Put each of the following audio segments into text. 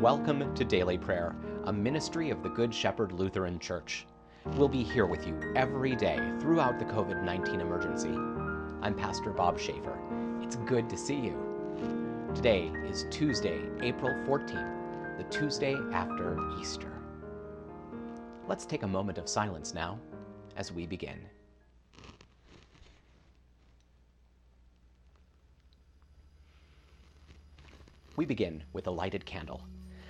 Welcome to Daily Prayer, a ministry of the Good Shepherd Lutheran Church. We'll be here with you every day throughout the COVID 19 emergency. I'm Pastor Bob Schaefer. It's good to see you. Today is Tuesday, April 14th, the Tuesday after Easter. Let's take a moment of silence now as we begin. We begin with a lighted candle.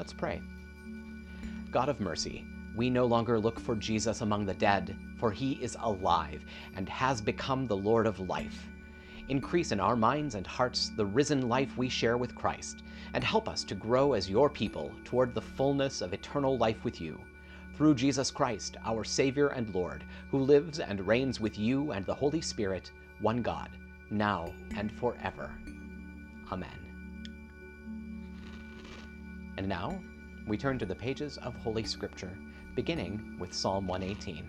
Let's pray. God of mercy, we no longer look for Jesus among the dead, for he is alive and has become the Lord of life. Increase in our minds and hearts the risen life we share with Christ, and help us to grow as your people toward the fullness of eternal life with you. Through Jesus Christ, our Savior and Lord, who lives and reigns with you and the Holy Spirit, one God, now and forever. Amen. And now, we turn to the pages of Holy Scripture, beginning with Psalm 118.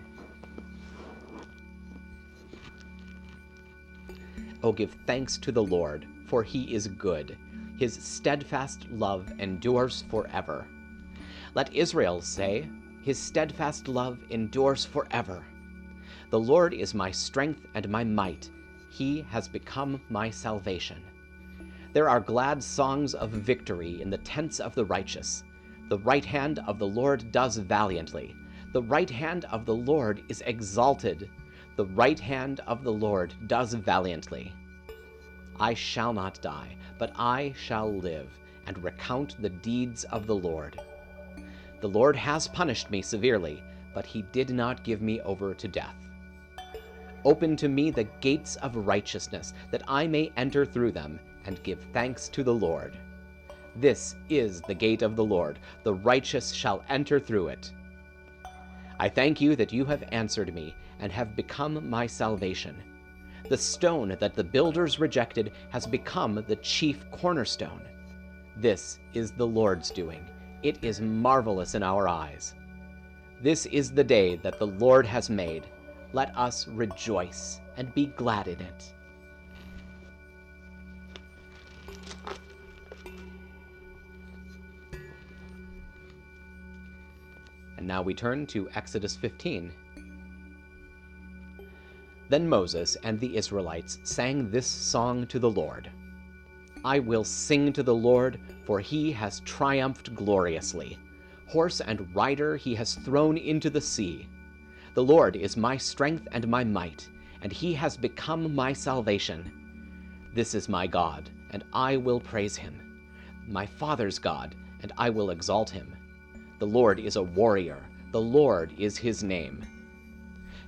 Oh, give thanks to the Lord, for he is good. His steadfast love endures forever. Let Israel say, His steadfast love endures forever. The Lord is my strength and my might. He has become my salvation. There are glad songs of victory in the tents of the righteous. The right hand of the Lord does valiantly. The right hand of the Lord is exalted. The right hand of the Lord does valiantly. I shall not die, but I shall live and recount the deeds of the Lord. The Lord has punished me severely, but he did not give me over to death. Open to me the gates of righteousness, that I may enter through them and give thanks to the Lord. This is the gate of the Lord, the righteous shall enter through it. I thank you that you have answered me and have become my salvation. The stone that the builders rejected has become the chief cornerstone. This is the Lord's doing. It is marvelous in our eyes. This is the day that the Lord has made. Let us rejoice and be glad in it. And now we turn to Exodus 15. Then Moses and the Israelites sang this song to the Lord I will sing to the Lord, for he has triumphed gloriously. Horse and rider he has thrown into the sea. The Lord is my strength and my might, and he has become my salvation. This is my God, and I will praise him, my Father's God, and I will exalt him. The Lord is a warrior, the Lord is his name.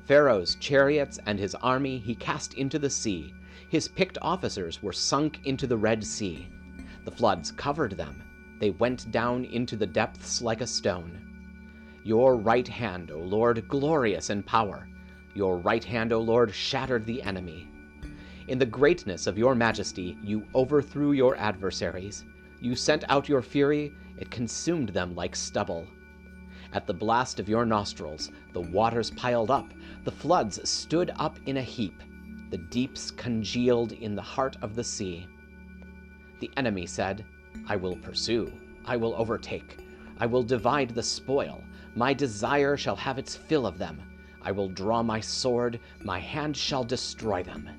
Pharaoh's chariots and his army he cast into the sea. His picked officers were sunk into the Red Sea. The floods covered them. They went down into the depths like a stone. Your right hand, O Lord, glorious in power. Your right hand, O Lord, shattered the enemy. In the greatness of your majesty, you overthrew your adversaries. You sent out your fury, it consumed them like stubble. At the blast of your nostrils, the waters piled up, the floods stood up in a heap, the deeps congealed in the heart of the sea. The enemy said, I will pursue, I will overtake, I will divide the spoil, my desire shall have its fill of them. I will draw my sword, my hand shall destroy them.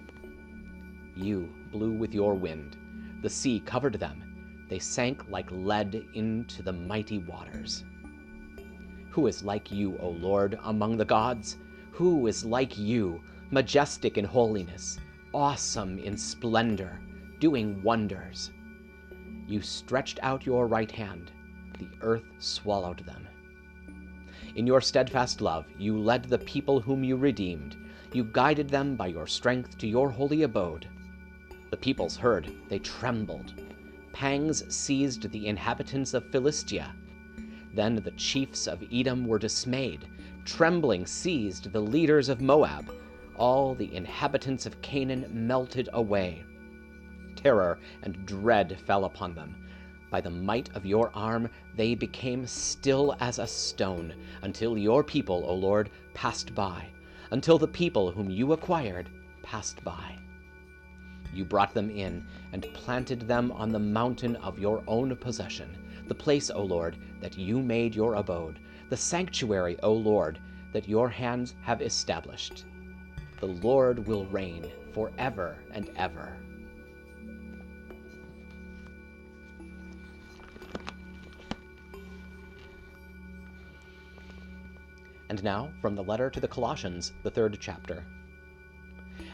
You blew with your wind, the sea covered them, they sank like lead into the mighty waters. Who is like you, O Lord, among the gods? Who is like you, majestic in holiness, awesome in splendor, doing wonders? You stretched out your right hand, the earth swallowed them. In your steadfast love, you led the people whom you redeemed. You guided them by your strength to your holy abode. The peoples heard, they trembled. Pangs seized the inhabitants of Philistia. Then the chiefs of Edom were dismayed. Trembling seized the leaders of Moab. All the inhabitants of Canaan melted away. Terror and dread fell upon them. By the might of your arm, they became still as a stone, until your people, O Lord, passed by, until the people whom you acquired passed by. You brought them in and planted them on the mountain of your own possession, the place, O Lord, that you made your abode, the sanctuary, O Lord, that your hands have established. The Lord will reign forever and ever. And now, from the letter to the Colossians, the third chapter.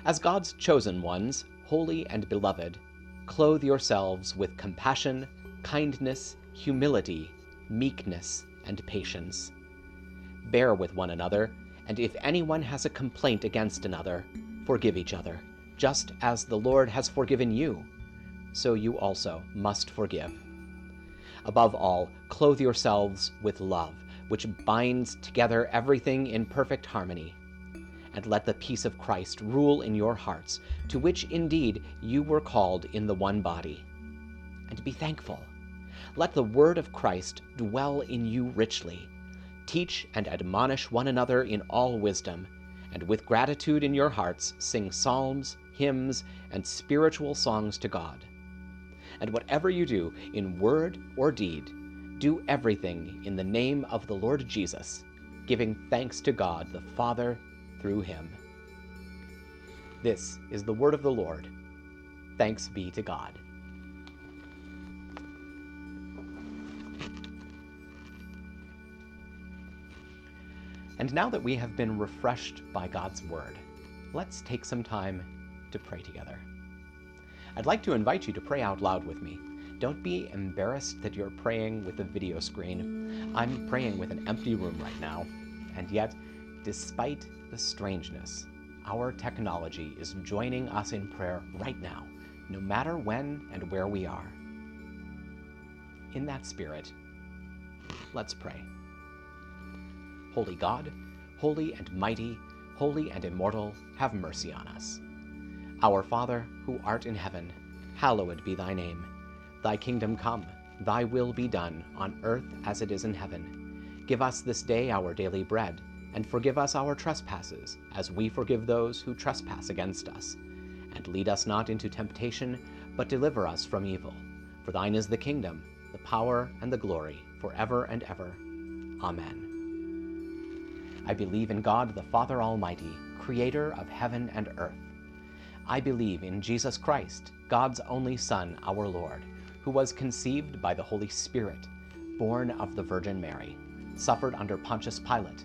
As God's chosen ones, holy and beloved, clothe yourselves with compassion, kindness, humility, meekness, and patience. Bear with one another, and if anyone has a complaint against another, forgive each other, just as the Lord has forgiven you, so you also must forgive. Above all, clothe yourselves with love, which binds together everything in perfect harmony. And let the peace of Christ rule in your hearts, to which indeed you were called in the one body. And be thankful. Let the word of Christ dwell in you richly. Teach and admonish one another in all wisdom, and with gratitude in your hearts sing psalms, hymns, and spiritual songs to God. And whatever you do, in word or deed, do everything in the name of the Lord Jesus, giving thanks to God the Father through him. This is the word of the Lord. Thanks be to God. And now that we have been refreshed by God's Word, let's take some time to pray together. I'd like to invite you to pray out loud with me. Don't be embarrassed that you're praying with a video screen. I'm praying with an empty room right now, and yet, despite the strangeness, our technology is joining us in prayer right now, no matter when and where we are. In that spirit, let's pray. Holy God, holy and mighty, holy and immortal, have mercy on us. Our Father, who art in heaven, hallowed be thy name. Thy kingdom come, thy will be done, on earth as it is in heaven. Give us this day our daily bread, and forgive us our trespasses, as we forgive those who trespass against us. And lead us not into temptation, but deliver us from evil. For thine is the kingdom, the power, and the glory, forever and ever. Amen. I believe in God the Father Almighty, creator of heaven and earth. I believe in Jesus Christ, God's only Son, our Lord, who was conceived by the Holy Spirit, born of the Virgin Mary, suffered under Pontius Pilate,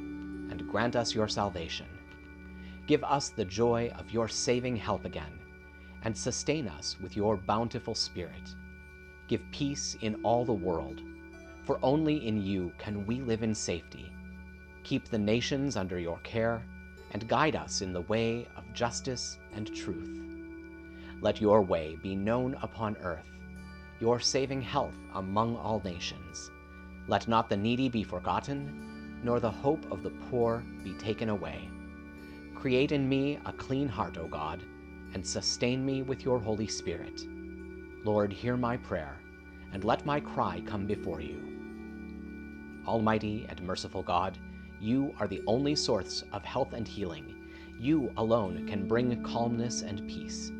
and grant us your salvation. Give us the joy of your saving help again, and sustain us with your bountiful Spirit. Give peace in all the world, for only in you can we live in safety Keep the nations under your care, and guide us in the way of justice and truth. Let your way be known upon earth, your saving health among all nations. Let not the needy be forgotten, nor the hope of the poor be taken away. Create in me a clean heart, O God, and sustain me with your Holy Spirit. Lord, hear my prayer, and let my cry come before you. Almighty and merciful God, you are the only source of health and healing. You alone can bring calmness and peace.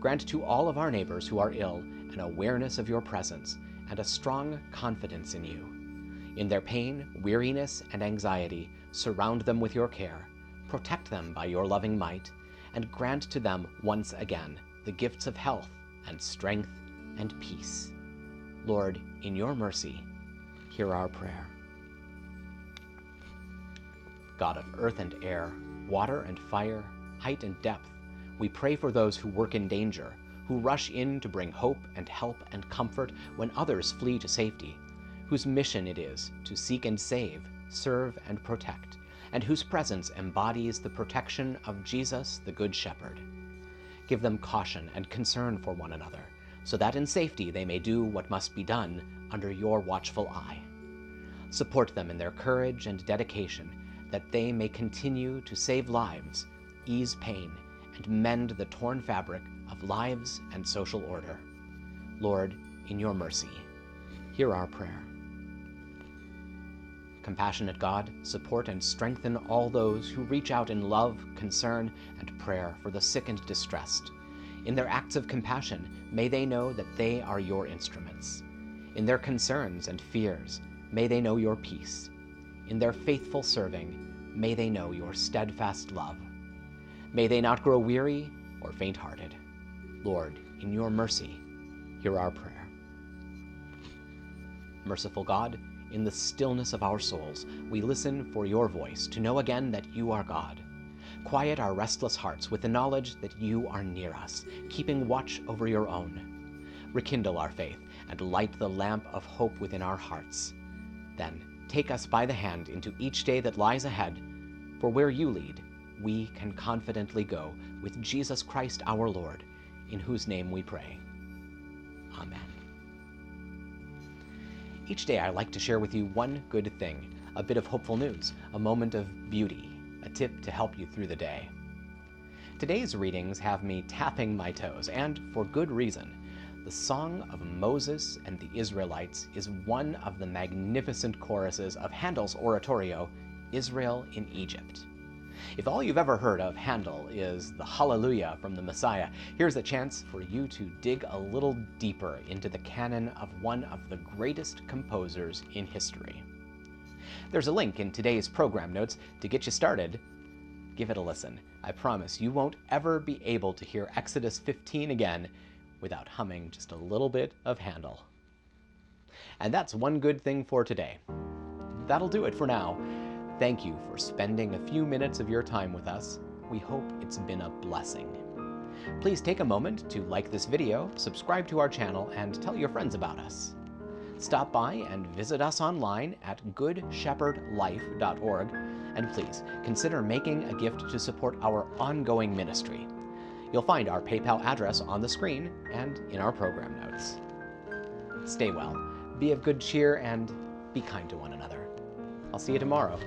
Grant to all of our neighbors who are ill an awareness of your presence and a strong confidence in you. In their pain, weariness, and anxiety, surround them with your care, protect them by your loving might, and grant to them once again the gifts of health and strength and peace. Lord, in your mercy, hear our prayer. God of earth and air, water and fire, height and depth, we pray for those who work in danger, who rush in to bring hope and help and comfort when others flee to safety, whose mission it is to seek and save, serve and protect, and whose presence embodies the protection of Jesus, the Good Shepherd. Give them caution and concern for one another, so that in safety they may do what must be done under your watchful eye. Support them in their courage and dedication, that they may continue to save lives, ease pain, and mend the torn fabric of lives and social order. Lord, in your mercy, hear our prayer. Compassionate God, support and strengthen all those who reach out in love, concern, and prayer for the sick and distressed. In their acts of compassion, may they know that they are your instruments. In their concerns and fears, may they know your peace. In their faithful serving, may they know your steadfast love. May they not grow weary or faint hearted. Lord, in your mercy, hear our prayer. Merciful God, in the stillness of our souls, we listen for your voice to know again that you are God. Quiet our restless hearts with the knowledge that you are near us, keeping watch over your own. Rekindle our faith and light the lamp of hope within our hearts. Then take us by the hand into each day that lies ahead, for where you lead, we can confidently go with Jesus Christ our Lord, in whose name we pray. Amen. Each day, I like to share with you one good thing a bit of hopeful news, a moment of beauty, a tip to help you through the day. Today's readings have me tapping my toes, and for good reason. The Song of Moses and the Israelites is one of the magnificent choruses of Handel's oratorio, Israel in Egypt. If all you've ever heard of Handel is the Hallelujah from the Messiah, here's a chance for you to dig a little deeper into the canon of one of the greatest composers in history. There's a link in today's program notes to get you started. Give it a listen. I promise you won't ever be able to hear Exodus 15 again without humming just a little bit of Handel. And that's one good thing for today. That'll do it for now. Thank you for spending a few minutes of your time with us. We hope it's been a blessing. Please take a moment to like this video, subscribe to our channel, and tell your friends about us. Stop by and visit us online at goodshepherdlife.org, and please consider making a gift to support our ongoing ministry. You'll find our PayPal address on the screen and in our program notes. Stay well, be of good cheer, and be kind to one another. I'll see you tomorrow.